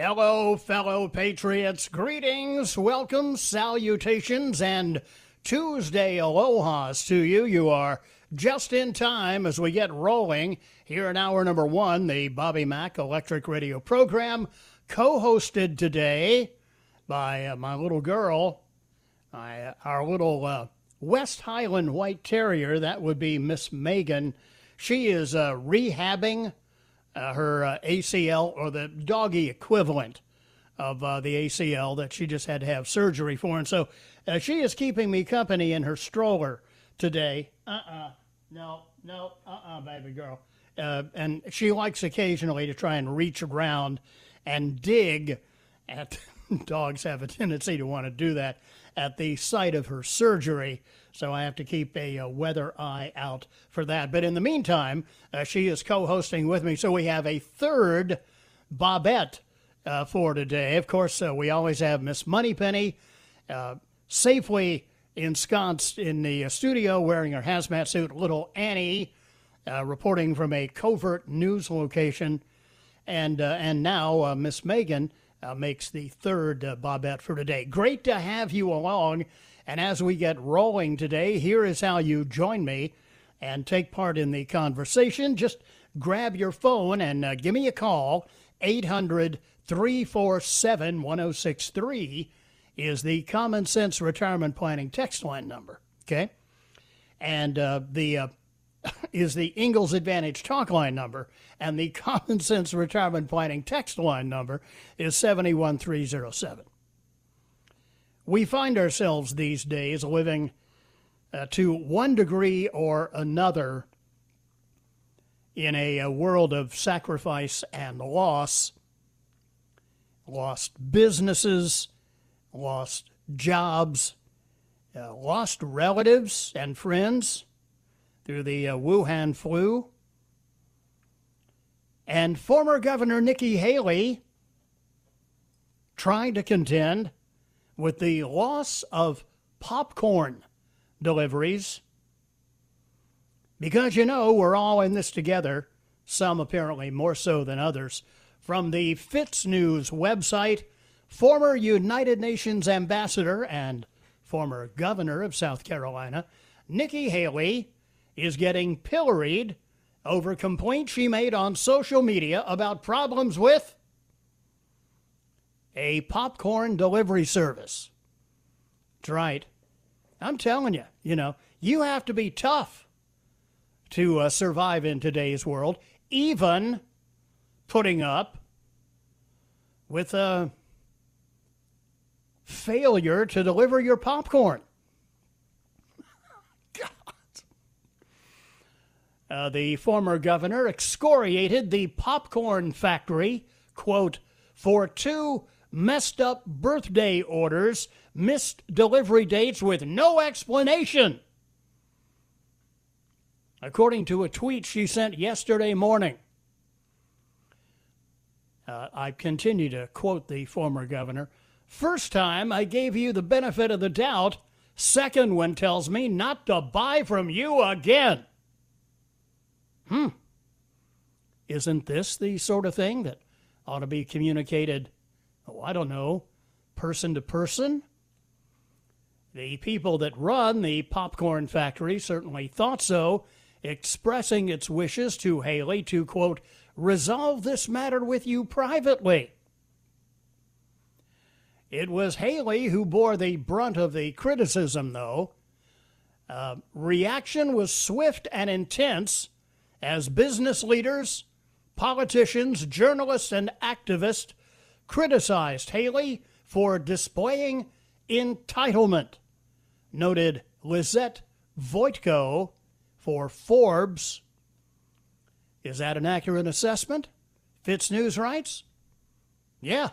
Hello, fellow patriots. Greetings, welcome, salutations, and Tuesday alohas to you. You are just in time as we get rolling here in hour number one, the Bobby Mack Electric Radio program, co hosted today by uh, my little girl, our little uh, West Highland White Terrier. That would be Miss Megan. She is uh, rehabbing her uh, ACL or the doggy equivalent of uh, the ACL that she just had to have surgery for. And so uh, she is keeping me company in her stroller today. Uh uh No, no, uh uh baby girl. Uh, and she likes occasionally to try and reach around and dig at. dogs have a tendency to want to do that at the site of her surgery. So I have to keep a, uh, weather eye out for that. But in the meantime, uh, she is co hosting with me. So we have a third Bobette uh, for today. Of course, uh, we always have Miss Moneypenny uh, safely ensconced in the uh, studio wearing her hazmat suit, little Annie, reporting from a covert news location. And, and now Miss Megan makes the third Bobette for today. Great to have you along. And as we get rolling today, here is how you join me and take part in the conversation. Just grab your phone and uh, give me a call. 800 347 1063 is the Common Sense Retirement Planning text line number. Okay. And uh, the uh, is the Ingalls Advantage talk line number, and the Common Sense Retirement Planning text line number is 71307 we find ourselves these days living uh, to one degree or another in a, a, world of sacrifice and loss. Lost businesses, lost jobs, uh, lost relatives and friends through the uh, Wuhan flu. And former Governor Nikki Haley trying to contend with the loss of popcorn deliveries. Because you know, we're all in this together, some apparently more so than others. From the FITSNews website, former United Nations ambassador and former governor of South Carolina, Nikki Haley, is getting pilloried over complaints she made on social media about problems with a popcorn delivery service. That's right. I'm telling you, you know, you have to be tough to uh, survive in today's world, even putting up with a failure to deliver your popcorn. Uh, the former governor excoriated the popcorn factory, quote, for two messed up birthday orders, missed delivery dates with no explanation. According to a tweet she sent yesterday morning. Uh, I continue to quote the former governor. First time I gave you the benefit of the doubt. Second one tells me not to buy from you again. Hmm. Isn't this the sort of thing that ought to be communicated oh, I don't know, person to person. The people that run the popcorn factory certainly thought so, expressing its wishes to Haley to, quote, resolve this matter with you privately. It was Haley who bore the brunt of the criticism, though. Uh, reaction was swift and intense as business leaders, politicians, journalists, and activists criticized Haley for displaying entitlement, noted Lisette Voytko for Forbes. Is that an accurate assessment? FITSNews writes? Yeah.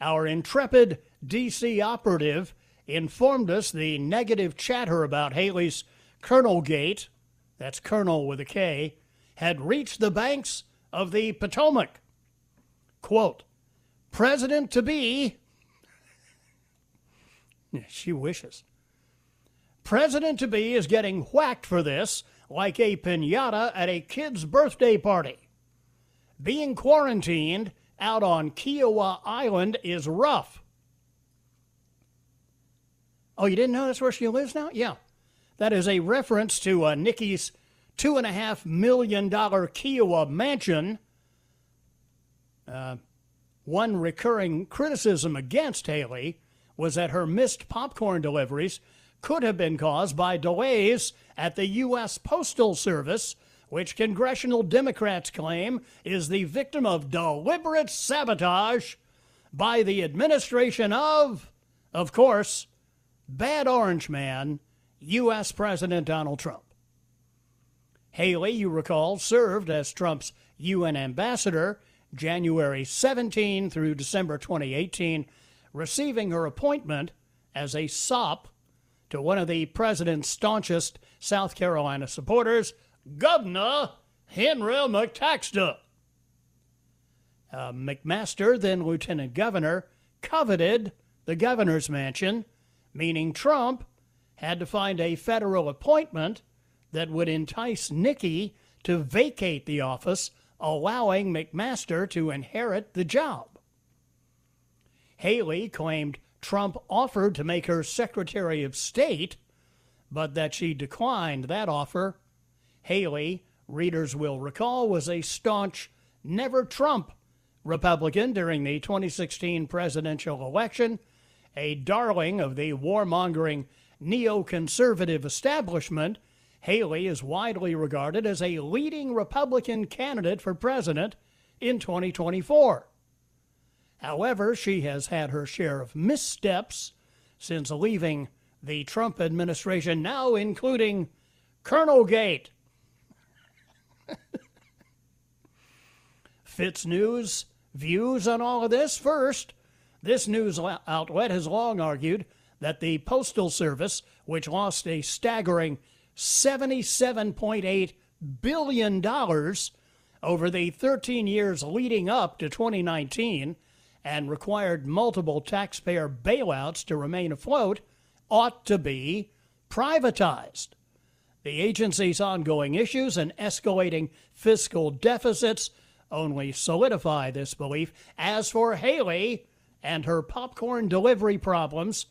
Our intrepid D.C. operative informed us the negative chatter about Haley's Colonel Gate, that's Colonel with a K, had reached the banks of the Potomac. Quote, President to be, she wishes. President to be is getting whacked for this like a pinata at a kid's birthday party. Being quarantined out on Kiawah Island is rough. Oh, you didn't know that's where she lives now? Yeah. That is a reference to uh, Nikki's $2.5 million Kiawah mansion. Uh, one recurring criticism against Haley was that her missed popcorn deliveries could have been caused by delays at the U.S. Postal Service, which congressional Democrats claim is the victim of deliberate sabotage by the administration of, of course, bad orange man, U.S. President Donald Trump. Haley, you recall, served as Trump's UN ambassador January 17 through December 2018, receiving her appointment as a SOP to one of the president's staunchest South Carolina supporters, Governor Henry McTaxter. Uh, McMaster, then lieutenant governor, coveted the governor's mansion, meaning Trump had to find a federal appointment that would entice Nikki to vacate the office, allowing McMaster to inherit the job. Haley claimed Trump offered to make her Secretary of State, but that she declined that offer. Haley, readers will recall, was a staunch never Trump Republican during the 2016 presidential election, a darling of the warmongering neoconservative establishment. Haley is widely regarded as a leading Republican candidate for president in 2024. However, she has had her share of missteps since leaving the Trump administration, now including Colonel Gate. FITSNews views on all of this. First, this news outlet has long argued that the Postal Service, which lost a staggering $77.8 billion over the 13 years leading up to 2019, and required multiple taxpayer bailouts to remain afloat ought to be privatized. The agency's ongoing issues and escalating fiscal deficits only solidify this belief. As for Haley and her popcorn delivery problems,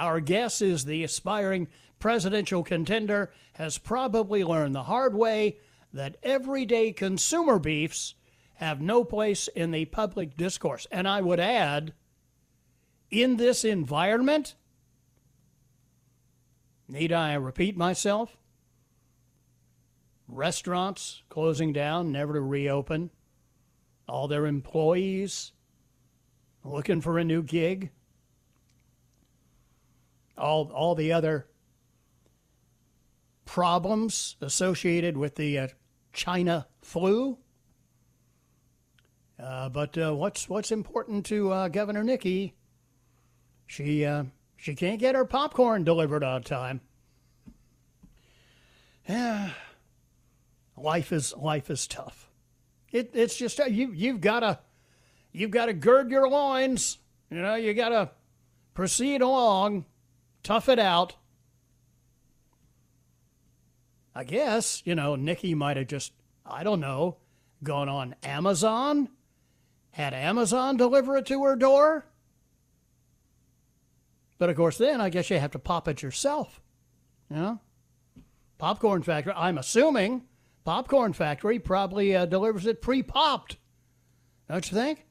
our guess is the aspiring presidential contender has probably learned the hard way that everyday consumer beefs have no place in the public discourse. And I would add, in this environment, need I repeat myself? Restaurants closing down, never to reopen, all their employees looking for a new gig, all, all the other problems associated with the uh, China flu uh, but uh, what's what's important to uh, Governor Nikki? She uh, she can't get her popcorn delivered on time. Yeah, life is life is tough. It, it's just uh, you you've got to you've got to gird your loins. You know you got to proceed along, tough it out. I guess you know Nikki might have just I don't know gone on Amazon had Amazon deliver it to her door. But of course, then I guess you have to pop it yourself. You know? Popcorn Factory, I'm assuming Popcorn Factory probably uh, delivers it pre popped. Don't you think?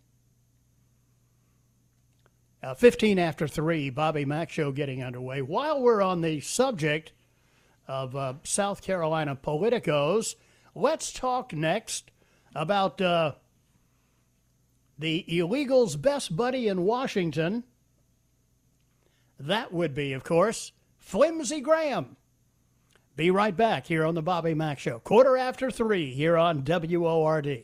Uh, 15 after 3, Bobby Mack Show getting underway. While we're on the subject of uh, South Carolina politicos, let's talk next about uh, the illegals' best buddy in Washington. That would be, of course, Flimsy Graham. Be right back here on the Bobby Mack Show. Quarter after three here on WORD.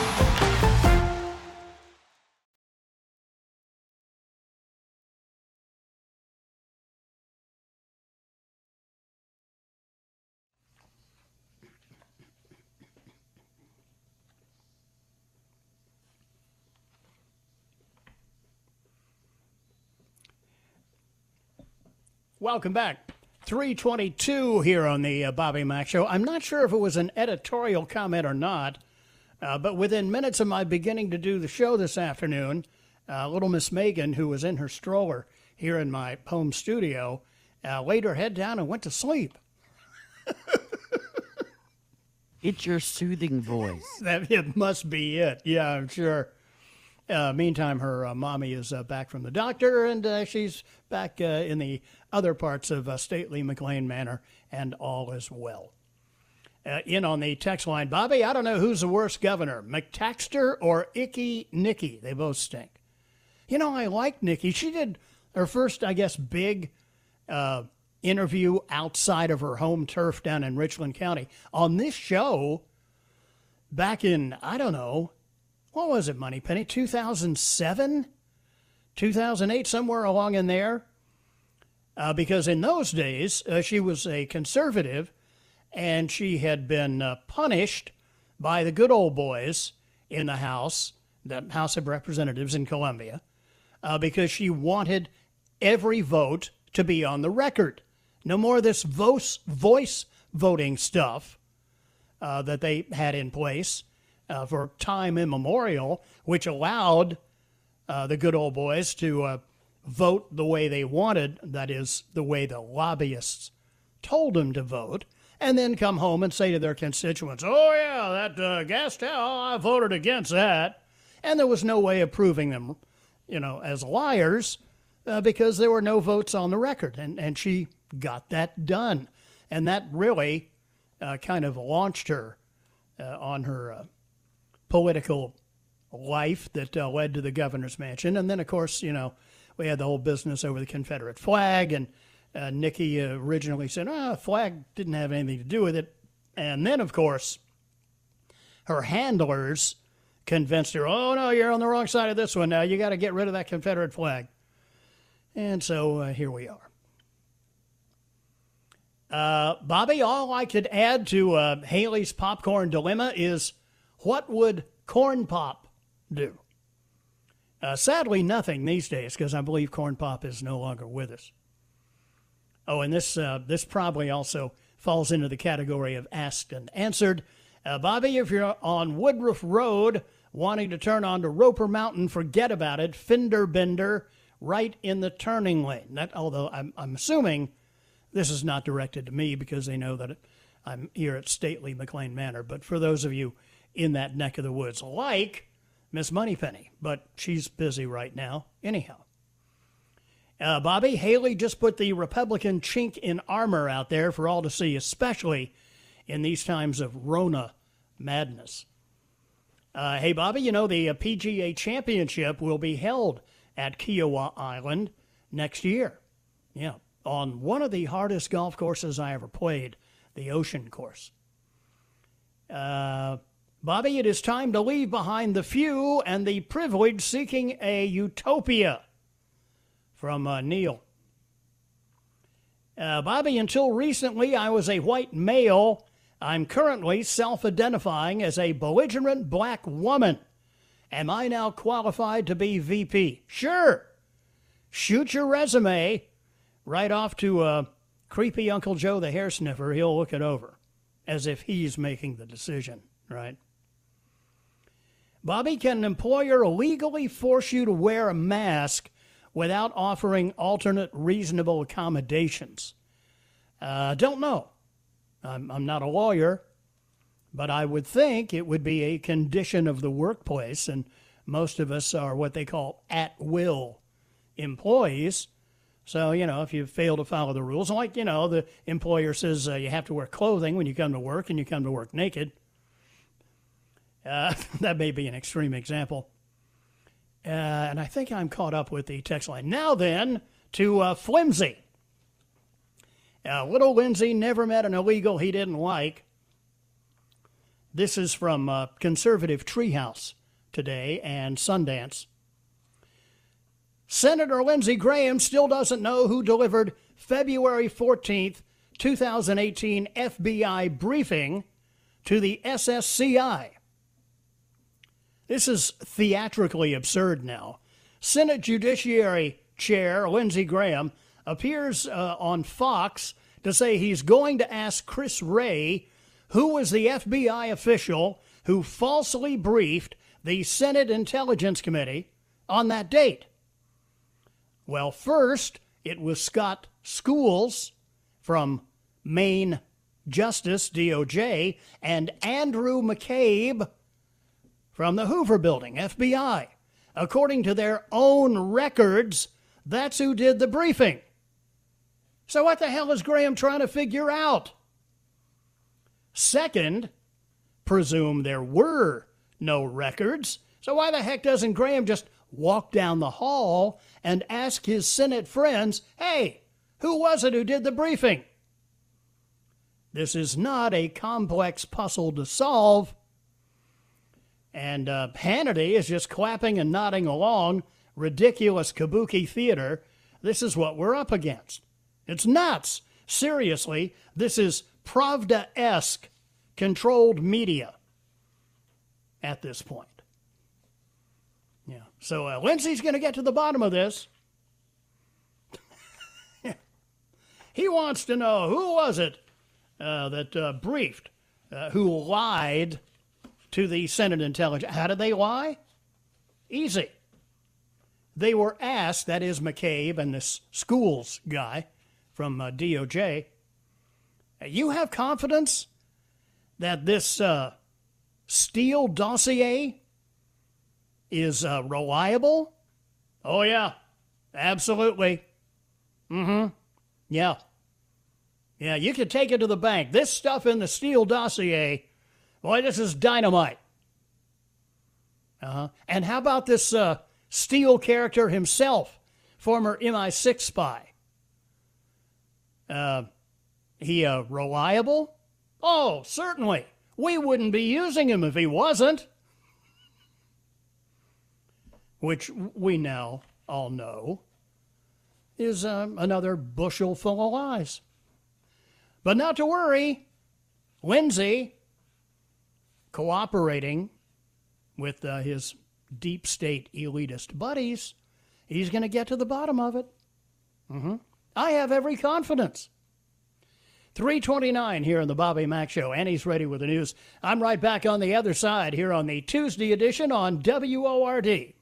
Welcome back. 322 here on the uh, Bobby Mack Show. I'm not sure if it was an editorial comment or not, uh, but within minutes of my beginning to do the show this afternoon, uh, little Miss Megan, who was in her stroller here in my home studio, uh, laid her head down and went to sleep. it's your soothing voice. that it must be it. Yeah, I'm sure. Uh, meantime, her uh, mommy is uh, back from the doctor, and uh, she's back uh, in the other parts of uh, stately McLean Manor, and all is well. in on the text line, Bobby, I don't know who's the worst governor, McTaxter or Icky Nicky. They both stink. You know, I like Nicky. She did her first, I guess, big interview outside of her home turf down in Richland County on this show back in, I don't know, what was it, Moneypenny? 2007? 2008, somewhere along in there. Uh, because in those days, uh, she was a conservative and she had been uh, punished by the good old boys in the House, the House of Representatives in Columbia, uh, because she wanted every vote to be on the record. No more of this voice, voice voting stuff uh, that they had in place uh, for time immemorial, which allowed uh, the good old boys to uh, vote the way they wanted, that is, the way the lobbyists told them to vote, and then come home and say to their constituents, oh, yeah, that uh, Gastel, I voted against that. And there was no way of proving them, you know, as liars uh, because there were no votes on the record. And, and she got that done. And that really uh, kind of launched her on her political life that uh, led to the governor's mansion. And then, of course, you know, we had the whole business over the Confederate flag. And uh, Nikki originally said, oh, flag didn't have anything to do with it. And then, of course, her handlers convinced her, oh, no, you're on the wrong side of this one now. You got to get rid of that Confederate flag. And so uh, here we are. Uh, Bobby, all I could add to uh, Haley's popcorn dilemma is what would Corn Pop do? Uh, sadly, nothing these days because I believe Corn Pop is no longer with us. Oh, and this uh, this probably also falls into the category of asked and answered. Uh, Bobby, if you're on Woodruff Road wanting to turn onto Roper Mountain, forget about it, fender bender, right in the turning lane. That, although I'm, I'm assuming this is not directed to me because they know that I'm here at stately McLean Manor, but for those of you in that neck of the woods, like Miss Moneypenny, but she's busy right now. Anyhow, uh, Bobby Haley just put the Republican chink in armor out there for all to see, especially in these times of Rona madness. Uh, hey, Bobby, you know the uh, PGA Championship will be held at Kiawah Island next year. Yeah, on one of the hardest golf courses I ever played, the Ocean Course. Uh, Bobby, it is time to leave behind the few and the privileged seeking a utopia. From uh, Neil. Uh, Bobby, until recently, I was a white male I'm currently self identifying as a belligerent black woman. Am I now qualified to be VP? Sure. Shoot your resume right off to uh, creepy Uncle Joe the hair sniffer. He'll look it over as if he's making the decision, right? Bobby, can an employer legally force you to wear a mask without offering alternate reasonable accommodations? Uh, don't know. I'm, I'm not a lawyer, but I would think it would be a condition of the workplace, and most of us are what they call at will employees. So, you know, if you fail to follow the rules, like, you know, the employer says uh, you have to wear clothing when you come to work and you come to work naked. Uh, that may be an extreme example. Uh, and I think I'm caught up with the text line. Now then, to uh, Flimsy. Uh, little Lindsey never met an illegal he didn't like. This is from uh, Conservative Treehouse today and Sundance. Senator Lindsey Graham still doesn't know who delivered February 14th, 2018 FBI briefing to the SSCI. This is theatrically absurd now. Senate Judiciary Chair Lindsey Graham appears uh, on Fox to say he's going to ask Chris Wray, who was the FBI official who falsely briefed the Senate Intelligence Committee on that date. Well, first, it was Scott Schools from Main Justice, DOJ, and Andrew McCabe from the Hoover Building, FBI. According to their own records, that's who did the briefing. So, what the hell is Graham trying to figure out? Second, presume there were no records. So, why the heck doesn't Graham just walk down the hall and ask his Senate friends, hey, who was it who did the briefing? This is not a complex puzzle to solve. And uh, Hannity is just clapping and nodding along. Ridiculous kabuki theater. This is what we're up against. It's nuts. Seriously, this is Pravda esque controlled media at this point. Yeah. So uh, Lindsey's going to get to the bottom of this. he wants to know who was it uh, that uh, briefed, uh, who lied to the Senate intelligence. How did they lie? Easy. They were asked, that is McCabe and this schools guy, from uh, DOJ. You have confidence that this uh, Steele dossier is uh, reliable? Oh, yeah, absolutely. Mm hmm. Yeah. Yeah, you could take it to the bank. This stuff in the Steele dossier, boy, this is dynamite. Uh-huh. And how about this uh, character himself, former MI6 spy? Uh, he uh, reliable? Oh, certainly. We wouldn't be using him if he wasn't. Which we now all know is uh, another bushel full of lies. But not to worry, Lindsey, cooperating with uh, his deep state elitist buddies, he's going to get to the bottom of it. Mm-hmm. I have every confidence. 329 here on the Bobby Mack Show. Annie's ready with the news. I'm right back on the other side here on the Tuesday edition on WORD.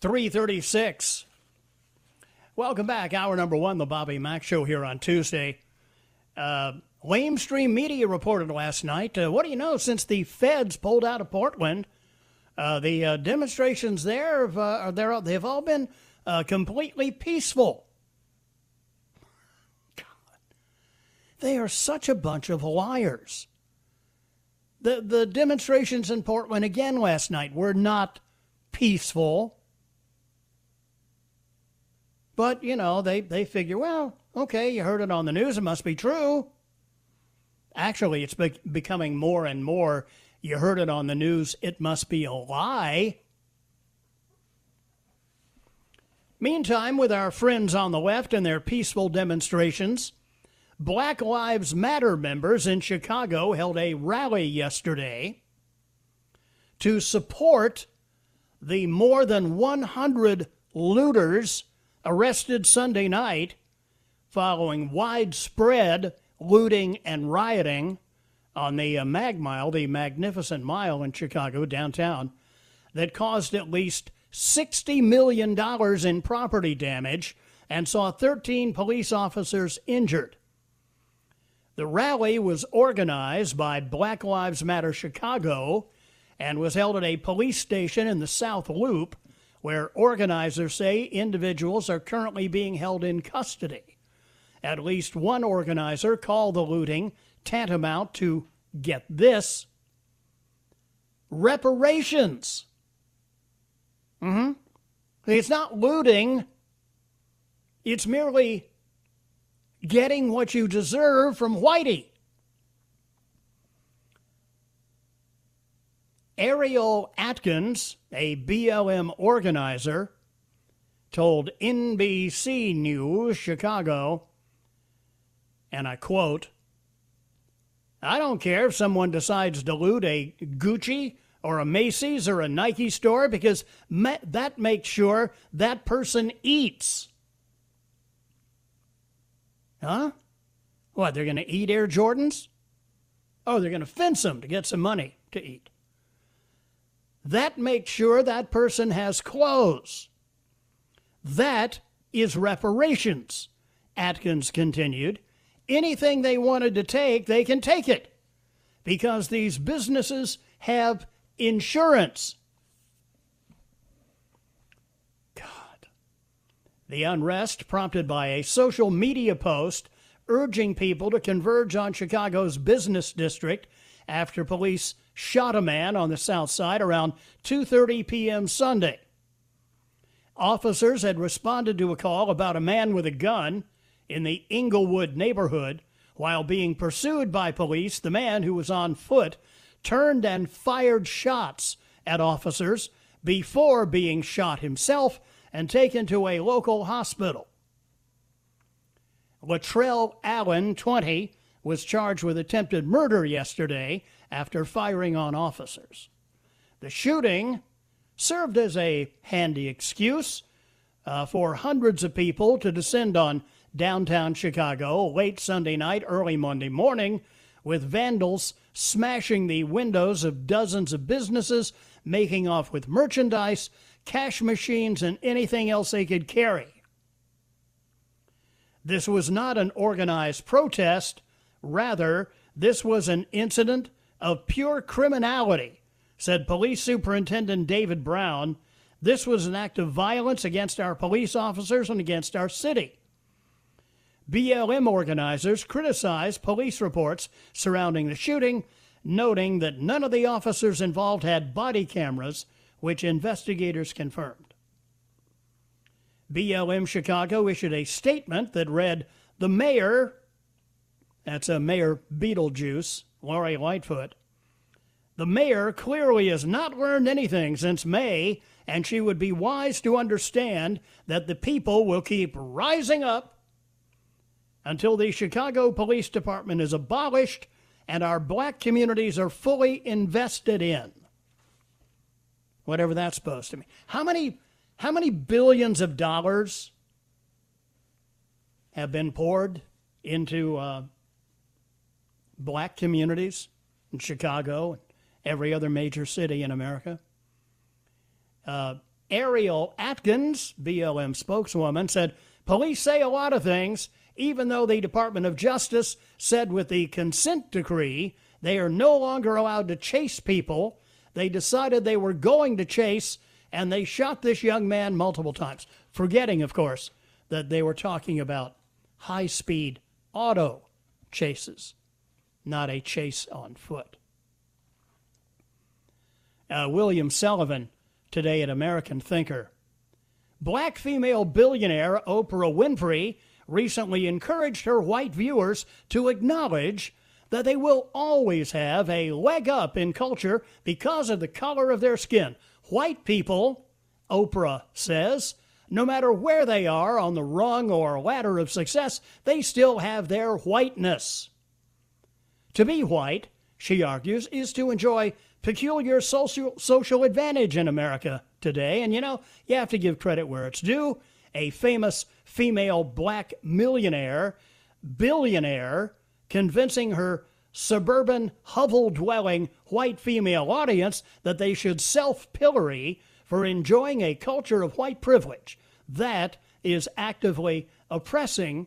Three thirty-six. Welcome back. Hour number one, the Bobby Mack Show here on Tuesday. Uh, Lamestream Media reported last night. Uh, what do you know? Since the feds pulled out of Portland, uh, the uh, demonstrations there have, uh, are they've all been uh, completely peaceful. God. They are such a bunch of liars. The, the demonstrations in Portland again last night were not peaceful. But, you know, they, they figure, well, okay, you heard it on the news, it must be true. Actually, it's be- becoming more and more, you heard it on the news, it must be a lie. Meantime, with our friends on the left and their peaceful demonstrations, Black Lives Matter members in Chicago held a rally yesterday to support the more than 100 looters arrested Sunday night following widespread looting and rioting on the uh, Mag Mile, the Magnificent Mile in Chicago downtown, that caused at least $60 million in property damage and saw 13 police officers injured. The rally was organized by Black Lives Matter Chicago and was held at a police station in the South Loop where organizers say individuals are currently being held in custody. At least one organizer called the looting tantamount to, get this, reparations. Mm-hmm. It's not looting, it's merely getting what you deserve from Whitey. Ariel Atkins, a BLM organizer, told NBC News Chicago, and I quote, I don't care if someone decides to loot a Gucci or a Macy's or a Nike store because that makes sure that person eats. Huh? What, they're going to eat Air Jordans? Oh, they're going to fence them to get some money to eat. That makes sure that person has clothes. That is reparations, Atkins continued. Anything they wanted to take, they can take it because these businesses have insurance. God. The unrest prompted by a social media post urging people to converge on Chicago's business district after police shot a man on the south side around 2:30 p.m. Sunday. Officers had responded to a call about a man with a gun in the Englewood neighborhood. While being pursued by police, the man who was on foot turned and fired shots at officers before being shot himself and taken to a local hospital. Latrell Allen, 20, was charged with attempted murder yesterday after firing on officers. The shooting served as a handy excuse uh, for hundreds of people to descend on downtown Chicago late Sunday night, early Monday morning, with vandals smashing the windows of dozens of businesses, making off with merchandise, cash machines, and anything else they could carry. This was not an organized protest. Rather, this was an incident of pure criminality, said Police Superintendent David Brown. This was an act of violence against our police officers and against our city. BLM organizers criticized police reports surrounding the shooting, noting that none of the officers involved had body cameras, which investigators confirmed. BLM Chicago issued a statement that read The mayor, that's a Mayor Beetlejuice, Lori Lightfoot, the mayor clearly has not learned anything since May, and she would be wise to understand that the people will keep rising up until the Chicago Police Department is abolished and our black communities are fully invested in. Whatever that's supposed to mean. How many how many billions of dollars have been poured into uh, black communities in Chicago and every other major city in America? Uh, Ariel Atkins, BLM spokeswoman, said police say a lot of things, even though the Department of Justice said with the consent decree they are no longer allowed to chase people. They decided they were going to chase and they shot this young man multiple times, forgetting, of course, that they were talking about high speed auto chases, not a chase on foot. Uh, William Sullivan, today at American Thinker. Black female billionaire Oprah Winfrey recently encouraged her white viewers to acknowledge that they will always have a leg up in culture because of the color of their skin. White people, Oprah says, no matter where they are on the rung or ladder of success, they still have their whiteness. To be white, she argues, is to enjoy peculiar social, social advantage in America today. And you know, you have to give credit where it's due. A famous female black millionaire, billionaire, convincing her suburban, hovel dwelling white female audience that they should self pillory for enjoying a culture of white privilege. That is actively oppressing,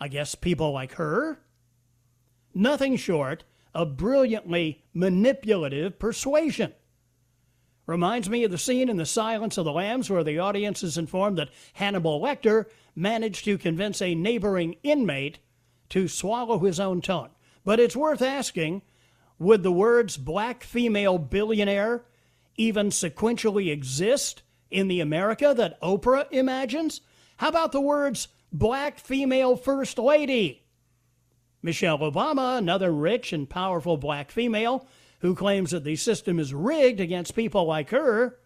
I guess, people like her. Nothing short of brilliantly manipulative persuasion. Reminds me of the scene in The Silence of the Lambs where the audience is informed that Hannibal Lecter managed to convince a neighboring inmate to swallow his own tongue. But it's worth asking would the words black female billionaire even sequentially exist in the America that Oprah imagines? How about the words black female first lady? Michelle Obama, another rich and powerful black female who claims that the system is rigged against people like her,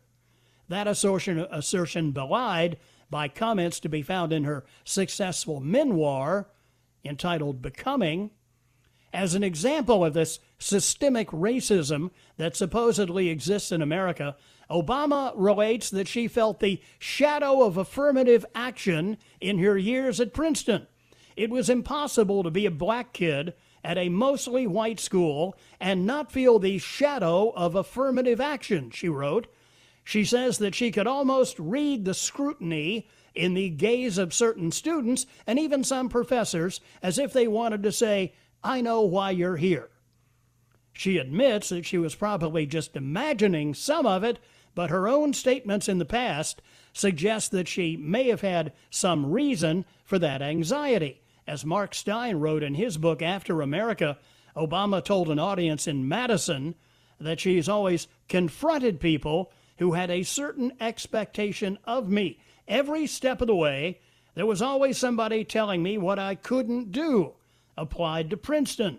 that assertion, assertion belied by comments to be found in her successful memoir entitled Becoming. As an example of this systemic racism that supposedly exists in America, Obama relates that she felt the shadow of affirmative action in her years at Princeton. It was impossible to be a black kid at a mostly white school and not feel the shadow of affirmative action, she wrote. She says that she could almost read the scrutiny in the gaze of certain students and even some professors as if they wanted to say, I know why you're here. She admits that she was probably just imagining some of it, but her own statements in the past suggest that she may have had some reason for that anxiety. As Mark Steyn wrote in his book After America, Obama told an audience in Madison that she's always confronted people who had a certain expectation of me. Every step of the way, there was always somebody telling me what I couldn't do applied to Princeton.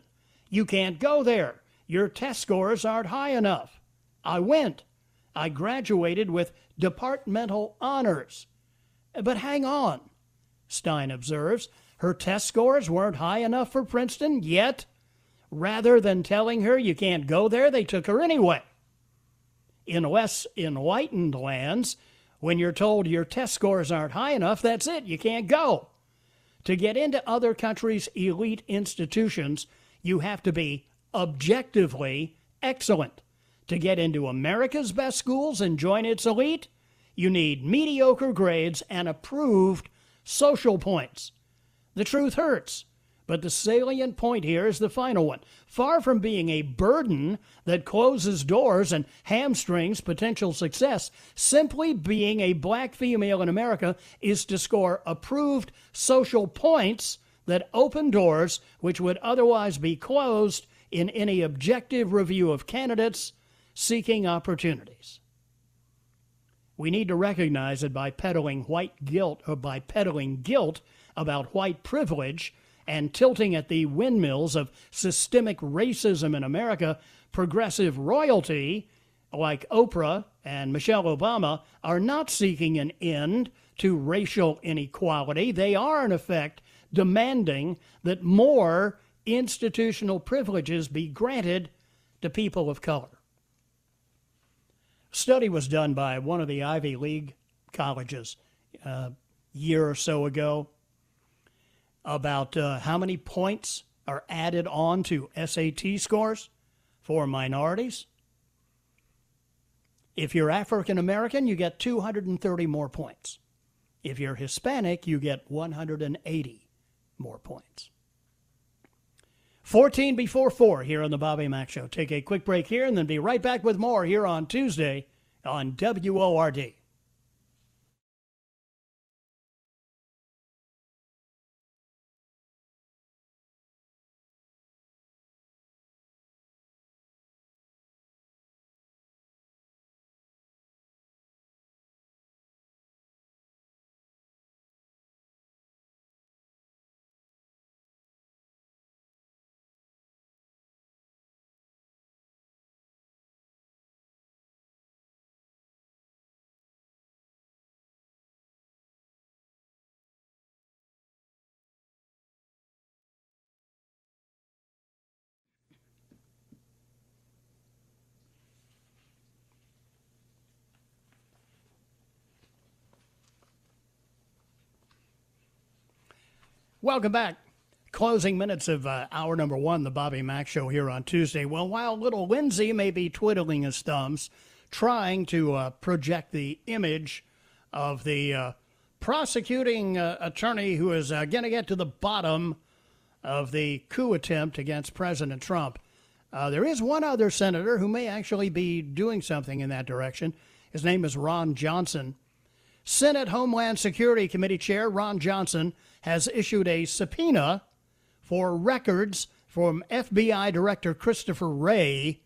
You can't go there. Your test scores aren't high enough. I went. I graduated with departmental honors. But hang on, Stein observes. Her test scores weren't high enough for Princeton, yet, rather than telling her you can't go there, they took her anyway. In less enlightened lands, when you're told your test scores aren't high enough, that's it, you can't go. To get into other countries' elite institutions, you have to be objectively excellent. To get into America's best schools and join its elite, you need mediocre grades and approved social points. The truth hurts, but the salient point here is the final one. Far from being a burden that closes doors and hamstrings potential success, simply being a black female in America is to score approved social points that open doors which would otherwise be closed in any objective review of candidates seeking opportunities. We need to recognize that by peddling white guilt or by peddling guilt about white privilege and tilting at the windmills of systemic racism in America, progressive royalty like Oprah and Michelle Obama are not seeking an end to racial inequality. They are, in effect, demanding that more institutional privileges be granted to people of color. A study was done by one of the Ivy League colleges a uh, year or so ago about uh, how many points are added on to SAT scores for minorities. If you're African American, you get 230 more points. If you're Hispanic, you get 180 more points. 14 before 4 here on the Bobby Mack Show. Take a quick break here and then be right back with more here on Tuesday on WORD. Welcome back. Closing minutes of uh, hour number one, the Bobby Mack Show here on Tuesday. Well, while little Lindsey may be twiddling his thumbs, trying to uh, project the image of the uh, prosecuting uh, attorney who is uh, going to get to the bottom of the coup attempt against President Trump, uh, there is one other senator who may actually be doing something in that direction. His name is Ron Johnson. Senate Homeland Security Committee Chair Ron Johnson has issued a subpoena for records from FBI Director Christopher Wray.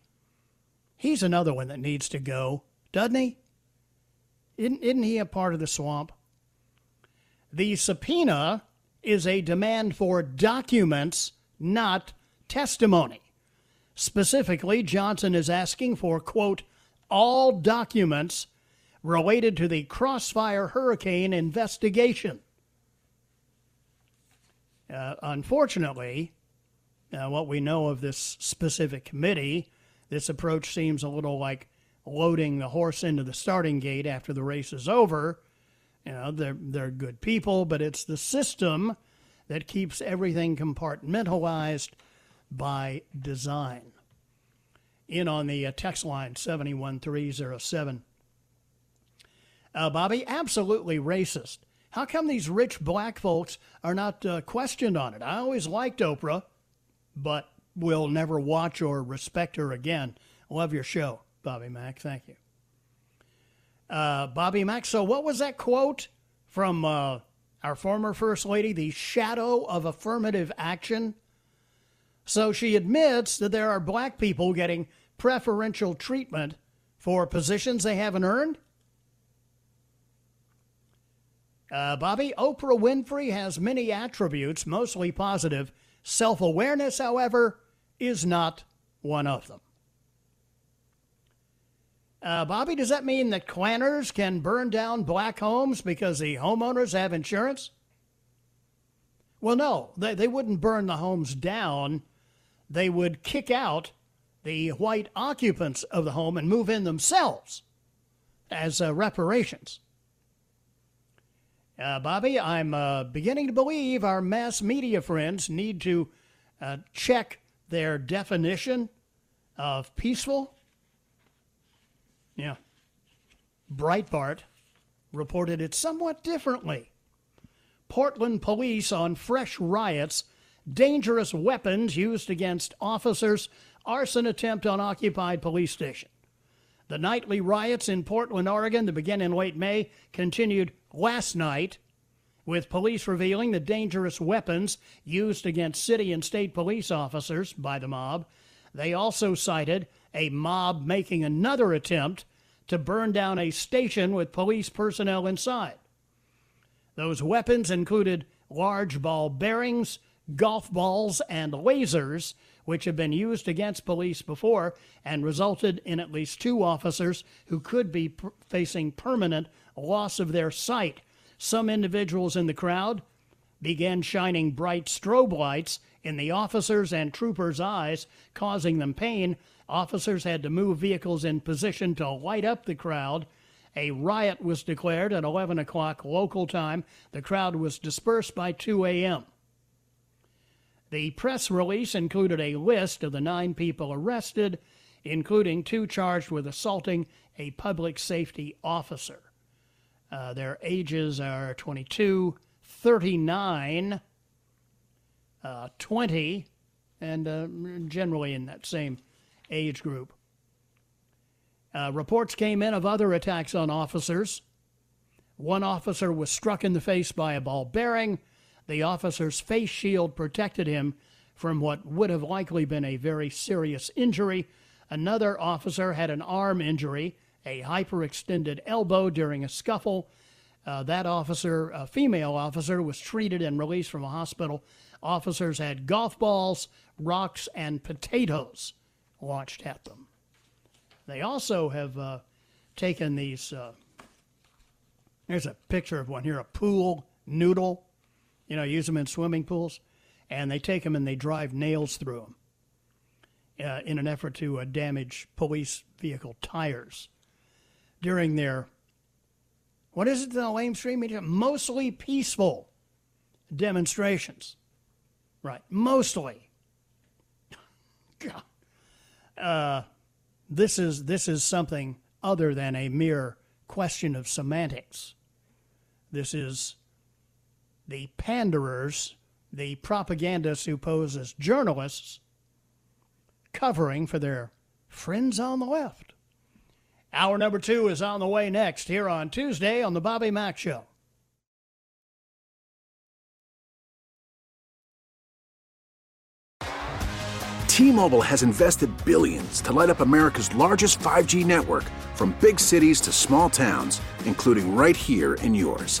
He's another one that needs to go, doesn't he? Isn't, isn't he a part of the swamp? The subpoena is a demand for documents, not testimony. Specifically, Johnson is asking for, quote, all documents related to the Crossfire Hurricane investigation. Uh, unfortunately, uh, what we know of this specific committee, this approach seems a little like loading the horse into the starting gate after the race is over. You know, they're, they're good people, but it's the system that keeps everything compartmentalized by design. In on the uh, text line 71307. Uh, Bobby, absolutely racist. How come these rich black folks are not uh, questioned on it? I always liked Oprah, but will never watch or respect her again. Love your show, Bobby Mack. Thank you. Uh, Bobby Mack, so what was that quote from uh, our former First Lady? The shadow of affirmative action. So she admits that there are black people getting preferential treatment for positions they haven't earned? Uh, Bobby, Oprah Winfrey has many attributes, mostly positive. Self awareness, however, is not one of them. Uh, Bobby, does that mean that Klanners can burn down black homes because the homeowners have insurance? Well, no, they, they wouldn't burn the homes down. They would kick out the white occupants of the home and move in themselves as uh, reparations. Uh, Bobby, I'm uh, beginning to believe our mass media friends need to uh, check their definition of peaceful? Yeah. Breitbart reported it somewhat differently. Portland police on fresh riots, dangerous weapons used against officers, arson attempt on occupied police station. The nightly riots in Portland, Oregon, that began in late May, continued last night, with police revealing the dangerous weapons used against city and state police officers by the mob. They also cited a mob making another attempt to burn down a station with police personnel inside. Those weapons included large ball bearings, golf balls, and lasers, which have been used against police before and resulted in at least two officers who could be p- facing permanent loss of their sight. Some individuals in the crowd began shining bright strobe lights in the officers' and troopers' eyes, causing them pain. Officers had to move vehicles in position to light up the crowd. A riot was declared at 11 o'clock local time. The crowd was dispersed by 2 a.m. The press release included a list of the nine people arrested, including two charged with assaulting a public safety officer. Uh, their ages are 22, 39, uh, 20, and uh, generally in that same age group. Uh, reports came in of other attacks on officers. One officer was struck in the face by a ball bearing. The officer's face shield protected him from what would have likely been a very serious injury. Another officer had an arm injury, a hyperextended elbow during a scuffle. Uh, that officer, a female officer, was treated and released from a hospital. Officers had golf balls, rocks, and potatoes launched at them. They also have uh, taken these. Uh, there's a picture of one here a pool noodle. You know, use them in swimming pools. And they take them and they drive nails through them uh, in an effort to uh, damage police vehicle tires during their, what is it, the lame stream media? Mostly peaceful demonstrations. Right, mostly. God. Uh, this is this is something other than a mere question of semantics. This is the panderers, the propagandists who pose as journalists, covering for their friends on the left. Hour number two is on the way next here on Tuesday on the Bobby Mack Show. T-Mobile has invested billions to light up America's largest 5G network from big cities to small towns, including right here in yours.